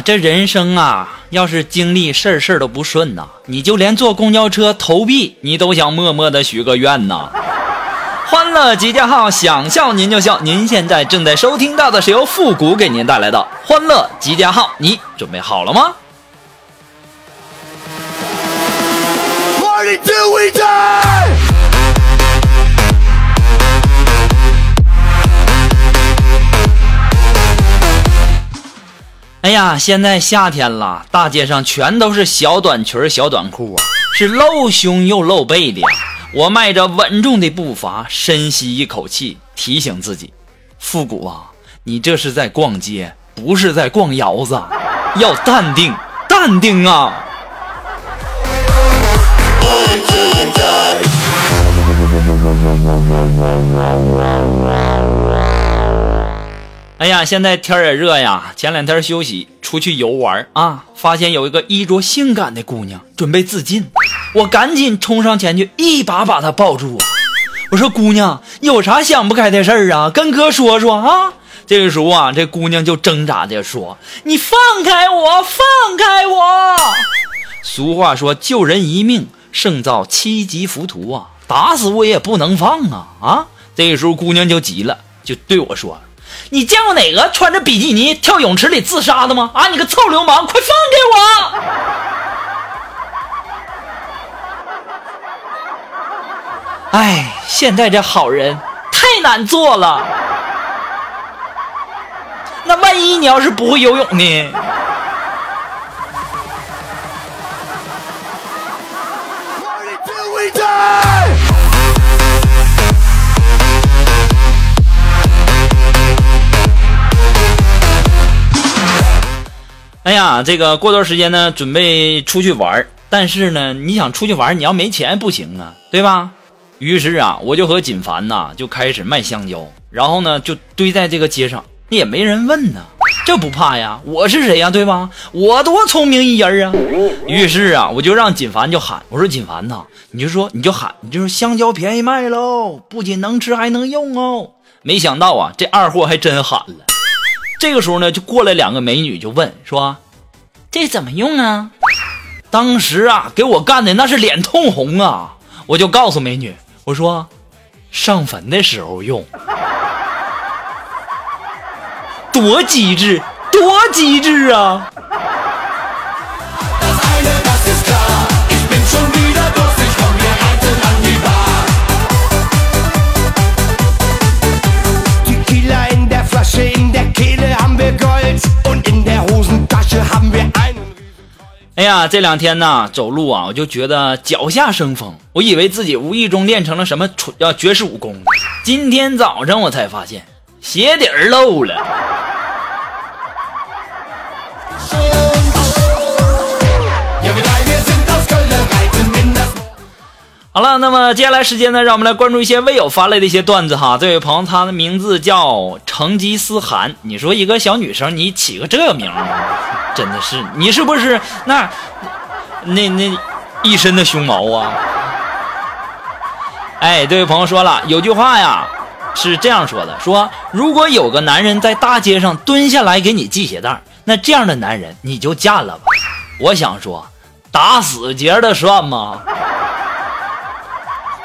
这人生啊，要是经历事儿事儿都不顺呐，你就连坐公交车投币，你都想默默的许个愿呐。欢乐集结号，想笑您就笑。您现在正在收听到的是由复古给您带来的欢乐集结号，你准备好了吗？Party till we die! 哎呀，现在夏天了，大街上全都是小短裙、小短裤啊，是露胸又露背的呀。我迈着稳重的步伐，深吸一口气，提醒自己：复古啊，你这是在逛街，不是在逛窑子，要淡定，淡定啊！哎呀，现在天也热呀，前两天休息出去游玩啊，发现有一个衣着性感的姑娘准备自尽，我赶紧冲上前去，一把把她抱住啊！我说姑娘，有啥想不开的事儿啊？跟哥说说啊！这个时候啊，这姑娘就挣扎着说：“你放开我，放开我！”俗话说，救人一命胜造七级浮屠啊，打死我也不能放啊啊！这个时候姑娘就急了，就对我说。你见过哪个穿着比基尼跳泳池里自杀的吗？啊，你个臭流氓，快放开我！哎，现在这好人太难做了。那万一你要是不会游泳呢？呀，这个过段时间呢，准备出去玩但是呢，你想出去玩你要没钱不行啊，对吧？于是啊，我就和锦凡呐就开始卖香蕉，然后呢就堆在这个街上，也没人问呢，这不怕呀？我是谁呀，对吧？我多聪明一人啊！于是啊，我就让锦凡就喊，我说锦凡呐，你就说你就喊，你就说香蕉便宜卖喽，不仅能吃还能用哦。没想到啊，这二货还真喊了。这个时候呢，就过来两个美女，就问说：“这怎么用啊？”当时啊，给我干的那是脸通红啊！我就告诉美女，我说：“上坟的时候用。”多机智，多机智啊！这两天呢，走路啊，我就觉得脚下生风，我以为自己无意中练成了什么纯要绝世武功。今天早上我才发现鞋底儿漏了。好了，那么接下来时间呢，让我们来关注一些微友发来的一些段子哈。这位朋友，他的名字叫成吉思汗。你说一个小女生，你起个这名儿，真的是你是不是那那那一身的胸毛啊？哎，这位朋友说了，有句话呀是这样说的：说如果有个男人在大街上蹲下来给你系鞋带，那这样的男人你就嫁了吧。我想说，打死结的算吗？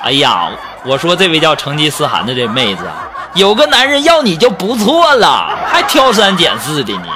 哎呀，我说这位叫成吉思汗的这妹子，有个男人要你就不错了，还挑三拣四的呢。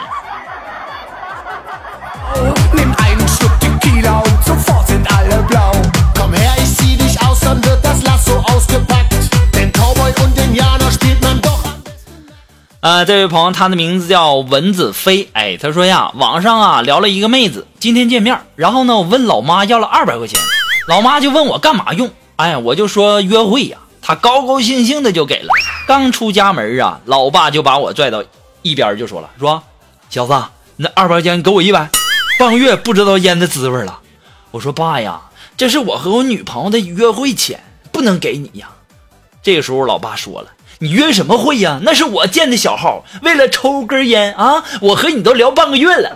啊，这位朋友，他的名字叫文子飞。哎，他说呀，网上啊聊了一个妹子，今天见面，然后呢，我问老妈要了二百块钱，老妈就问我干嘛用。哎呀，我就说约会呀，他高高兴兴的就给了。刚出家门啊，老爸就把我拽到一边就说了，说小子，那二百块钱给我一百，半个月不知道烟的滋味了。我说爸呀，这是我和我女朋友的约会钱，不能给你呀。这个时候，老爸说了：“你约什么会呀？那是我建的小号，为了抽根烟啊，我和你都聊半个月了。”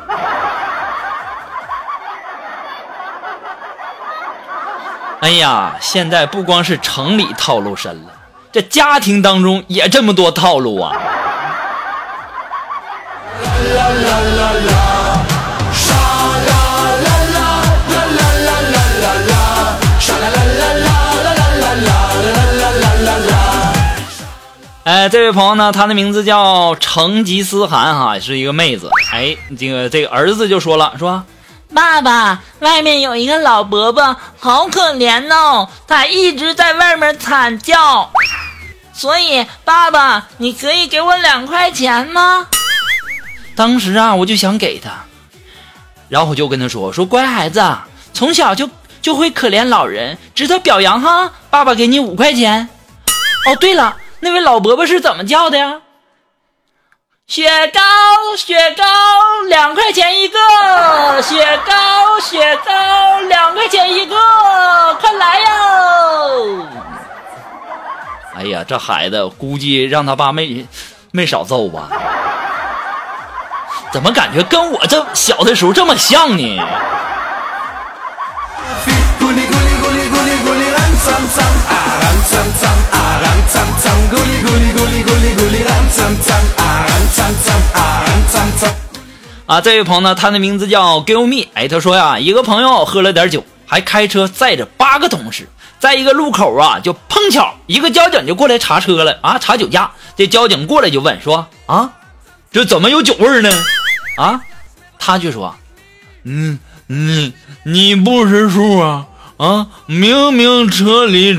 哎呀，现在不光是城里套路深了，这家庭当中也这么多套路啊！啦啦啦啦哎，这位朋友呢，他的名字叫成吉思汗哈，是一个妹子。哎，这个这个儿子就说了，说。爸爸，外面有一个老伯伯，好可怜哦，他一直在外面惨叫。所以，爸爸，你可以给我两块钱吗？当时啊，我就想给他，然后我就跟他说：“说乖孩子，从小就就会可怜老人，值得表扬哈。爸爸给你五块钱。哦，对了，那位老伯伯是怎么叫的呀？”雪糕，雪糕，两块钱一个。雪糕，雪糕，两块钱一个，快来哟！哎呀，这孩子估计让他爸没没少揍吧？怎么感觉跟我这小的时候这么像呢？啊，这位朋友呢，他的名字叫 Give Me。哎，他说呀，一个朋友喝了点酒，还开车载着八个同事，在一个路口啊，就碰巧一个交警就过来查车了啊，查酒驾。这交警过来就问说啊，这怎么有酒味呢？啊，他就说，嗯，你你不识数啊啊，明明车里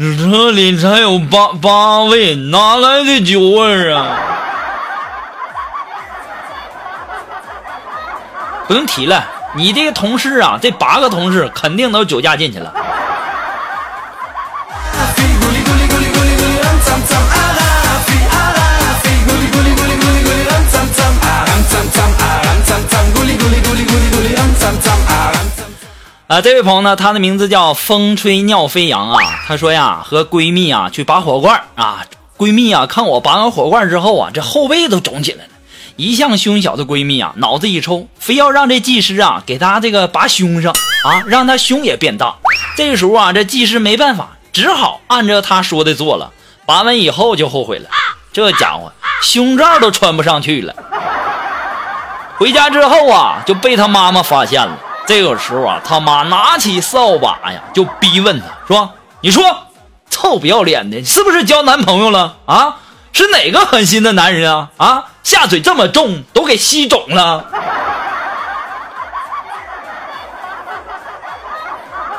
车里才有八八位，哪来的酒味啊？不用提了，你这个同事啊，这八个同事肯定都酒驾进去了。啊，这位朋友呢，他的名字叫风吹尿飞扬啊。他说呀，和闺蜜啊去拔火罐啊，闺蜜啊看我拔完火罐之后啊，这后背都肿起来了。一向胸小的闺蜜啊，脑子一抽，非要让这技师啊给她这个拔胸上啊，让她胸也变大。这时候啊，这技师没办法，只好按照她说的做了。拔完以后就后悔了，这家伙胸罩都穿不上去了。回家之后啊，就被他妈妈发现了。这个时候啊，他妈拿起扫把呀，就逼问他说：“你说，臭不要脸的，是不是交男朋友了啊？是哪个狠心的男人啊？啊？”下嘴这么重，都给吸肿了。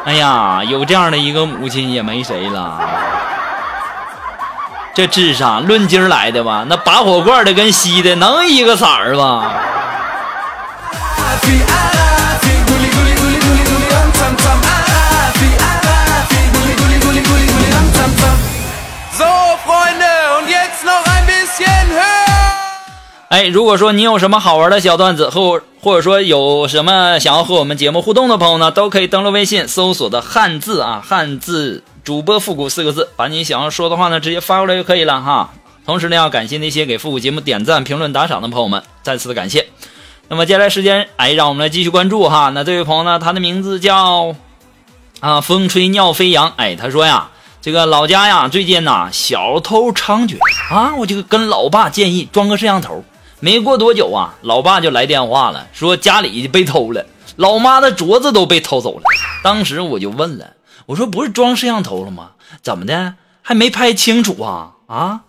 哎呀，有这样的一个母亲也没谁了。这智商论斤来的吧？那拔火罐的跟吸的能一个色儿吗？哎，如果说你有什么好玩的小段子，或或者说有什么想要和我们节目互动的朋友呢，都可以登录微信搜索的汉字啊，汉字主播复古四个字，把你想要说的话呢直接发过来就可以了哈。同时呢，要感谢那些给复古节目点赞、评论、打赏的朋友们，再次的感谢。那么接下来时间，哎，让我们来继续关注哈。那这位朋友呢，他的名字叫啊，风吹尿飞扬。哎，他说呀，这个老家呀，最近呐，小偷猖獗啊，我就跟老爸建议装个摄像头。没过多久啊，老爸就来电话了，说家里被偷了，老妈的镯子都被偷走了。当时我就问了，我说不是装摄像头了吗？怎么的还没拍清楚啊？啊！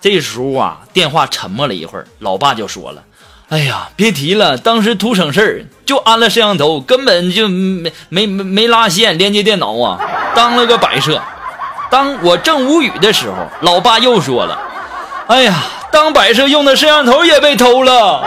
这时候啊，电话沉默了一会儿，老爸就说了：“哎呀，别提了，当时图省事儿，就安了摄像头，根本就没没没拉线连接电脑啊，当了个摆设。”当我正无语的时候，老爸又说了：“哎呀。”当摆设用的摄像头也被偷了。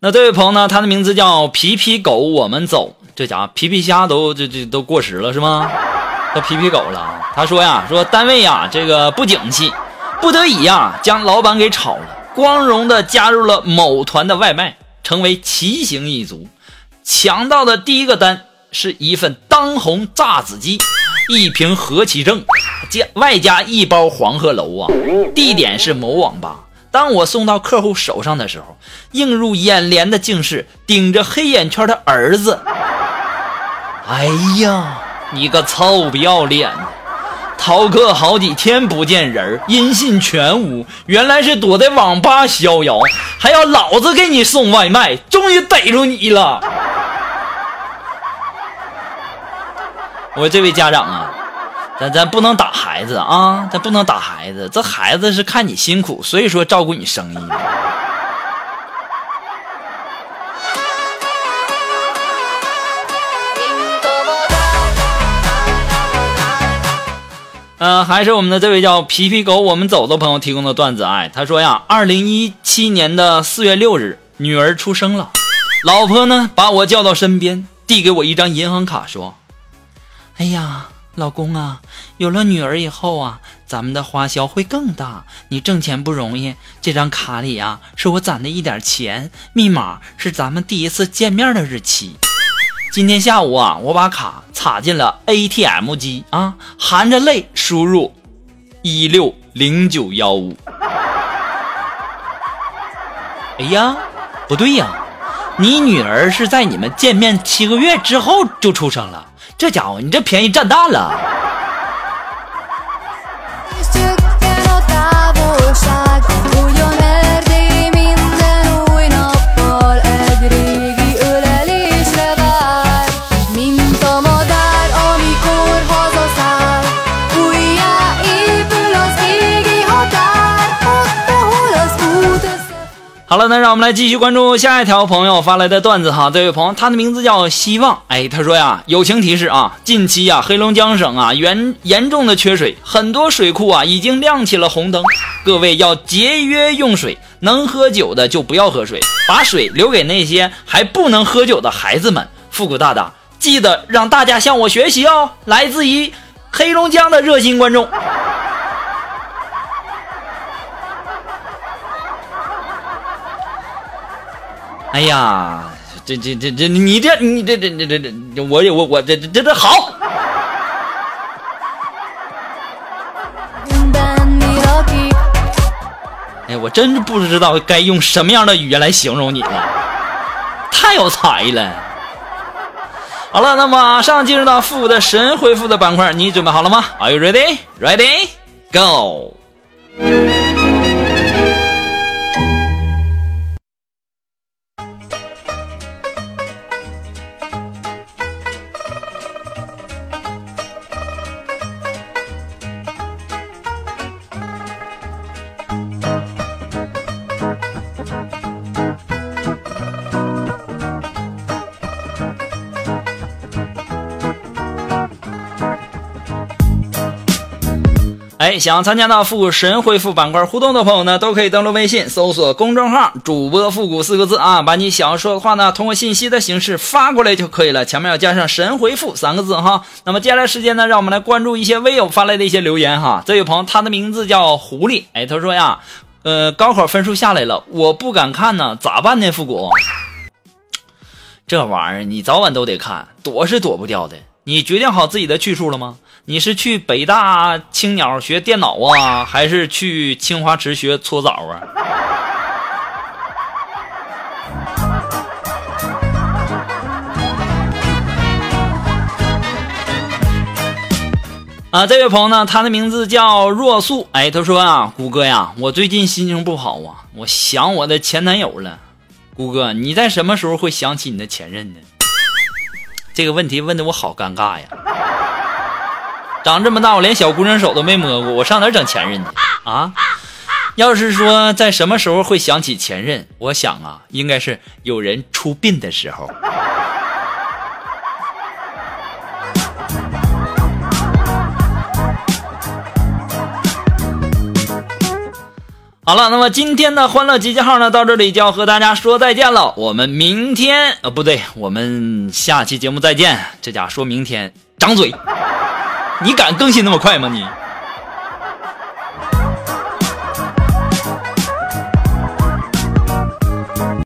那这位朋友呢？他的名字叫皮皮狗，我们走。这家伙皮皮虾都这这都过时了是吗？都皮皮狗了。他说呀，说单位呀这个不景气，不得已呀将老板给炒了，光荣的加入了某团的外卖，成为骑行一族。抢到的第一个单是一份当红炸子鸡，一瓶和其正，加外加一包黄鹤楼啊，地点是某网吧。当我送到客户手上的时候，映入眼帘的竟是顶着黑眼圈的儿子。哎呀，你个臭不要脸！逃课好几天不见人，音信全无，原来是躲在网吧逍遥，还要老子给你送外卖，终于逮住你了！我这位家长啊。咱咱不能打孩子啊！咱不能打孩子，这孩子是看你辛苦，所以说照顾你生意呃。还是我们的这位叫皮皮狗，我们走的朋友提供的段子。哎，他说呀，二零一七年的四月六日，女儿出生了，老婆呢把我叫到身边，递给我一张银行卡，说：“哎呀。”老公啊，有了女儿以后啊，咱们的花销会更大。你挣钱不容易，这张卡里啊是我攒的一点钱，密码是咱们第一次见面的日期。今天下午啊，我把卡插进了 ATM 机啊，含着泪输入一六零九幺五。哎呀，不对呀，你女儿是在你们见面七个月之后就出生了。这家伙，你这便宜占大了。好了，那让我们来继续关注下一条朋友发来的段子哈。这位朋友，他的名字叫希望。哎，他说呀，友情提示啊，近期呀，黑龙江省啊严严重的缺水，很多水库啊已经亮起了红灯，各位要节约用水，能喝酒的就不要喝水，把水留给那些还不能喝酒的孩子们。复古大大，记得让大家向我学习哦。来自于黑龙江的热心观众。哎呀，这这这这，你这你这这这这这，我我我这这这好。哎，我真不知道该用什么样的语言来形容你了，太有才了。好了，那马上进入到复古的神回复的板块，你准备好了吗？Are you ready? Ready? Go. 哎，想参加到复古神回复板块互动的朋友呢，都可以登录微信搜索公众号“主播复古”四个字啊，把你想要说的话呢，通过信息的形式发过来就可以了，前面要加上“神回复”三个字哈。那么接下来时间呢，让我们来关注一些微友发来的一些留言哈。这位朋友，他的名字叫狐狸，哎，他说呀，呃，高考分数下来了，我不敢看呢，咋办呢？复古，这玩意儿你早晚都得看，躲是躲不掉的。你决定好自己的去处了吗？你是去北大青鸟学电脑啊，还是去清华池学搓澡啊？啊，这位朋友呢，他的名字叫若素。哎，他说啊，谷歌呀，我最近心情不好啊，我想我的前男友了。谷歌，你在什么时候会想起你的前任呢？这个问题问的我好尴尬呀！长这么大，我连小姑娘手都没摸过，我上哪整前任去啊？要是说在什么时候会想起前任，我想啊，应该是有人出殡的时候。好了，那么今天的欢乐集结号呢，到这里就要和大家说再见了。我们明天，呃，不对，我们下期节目再见。这家说明天，张嘴，你敢更新那么快吗你？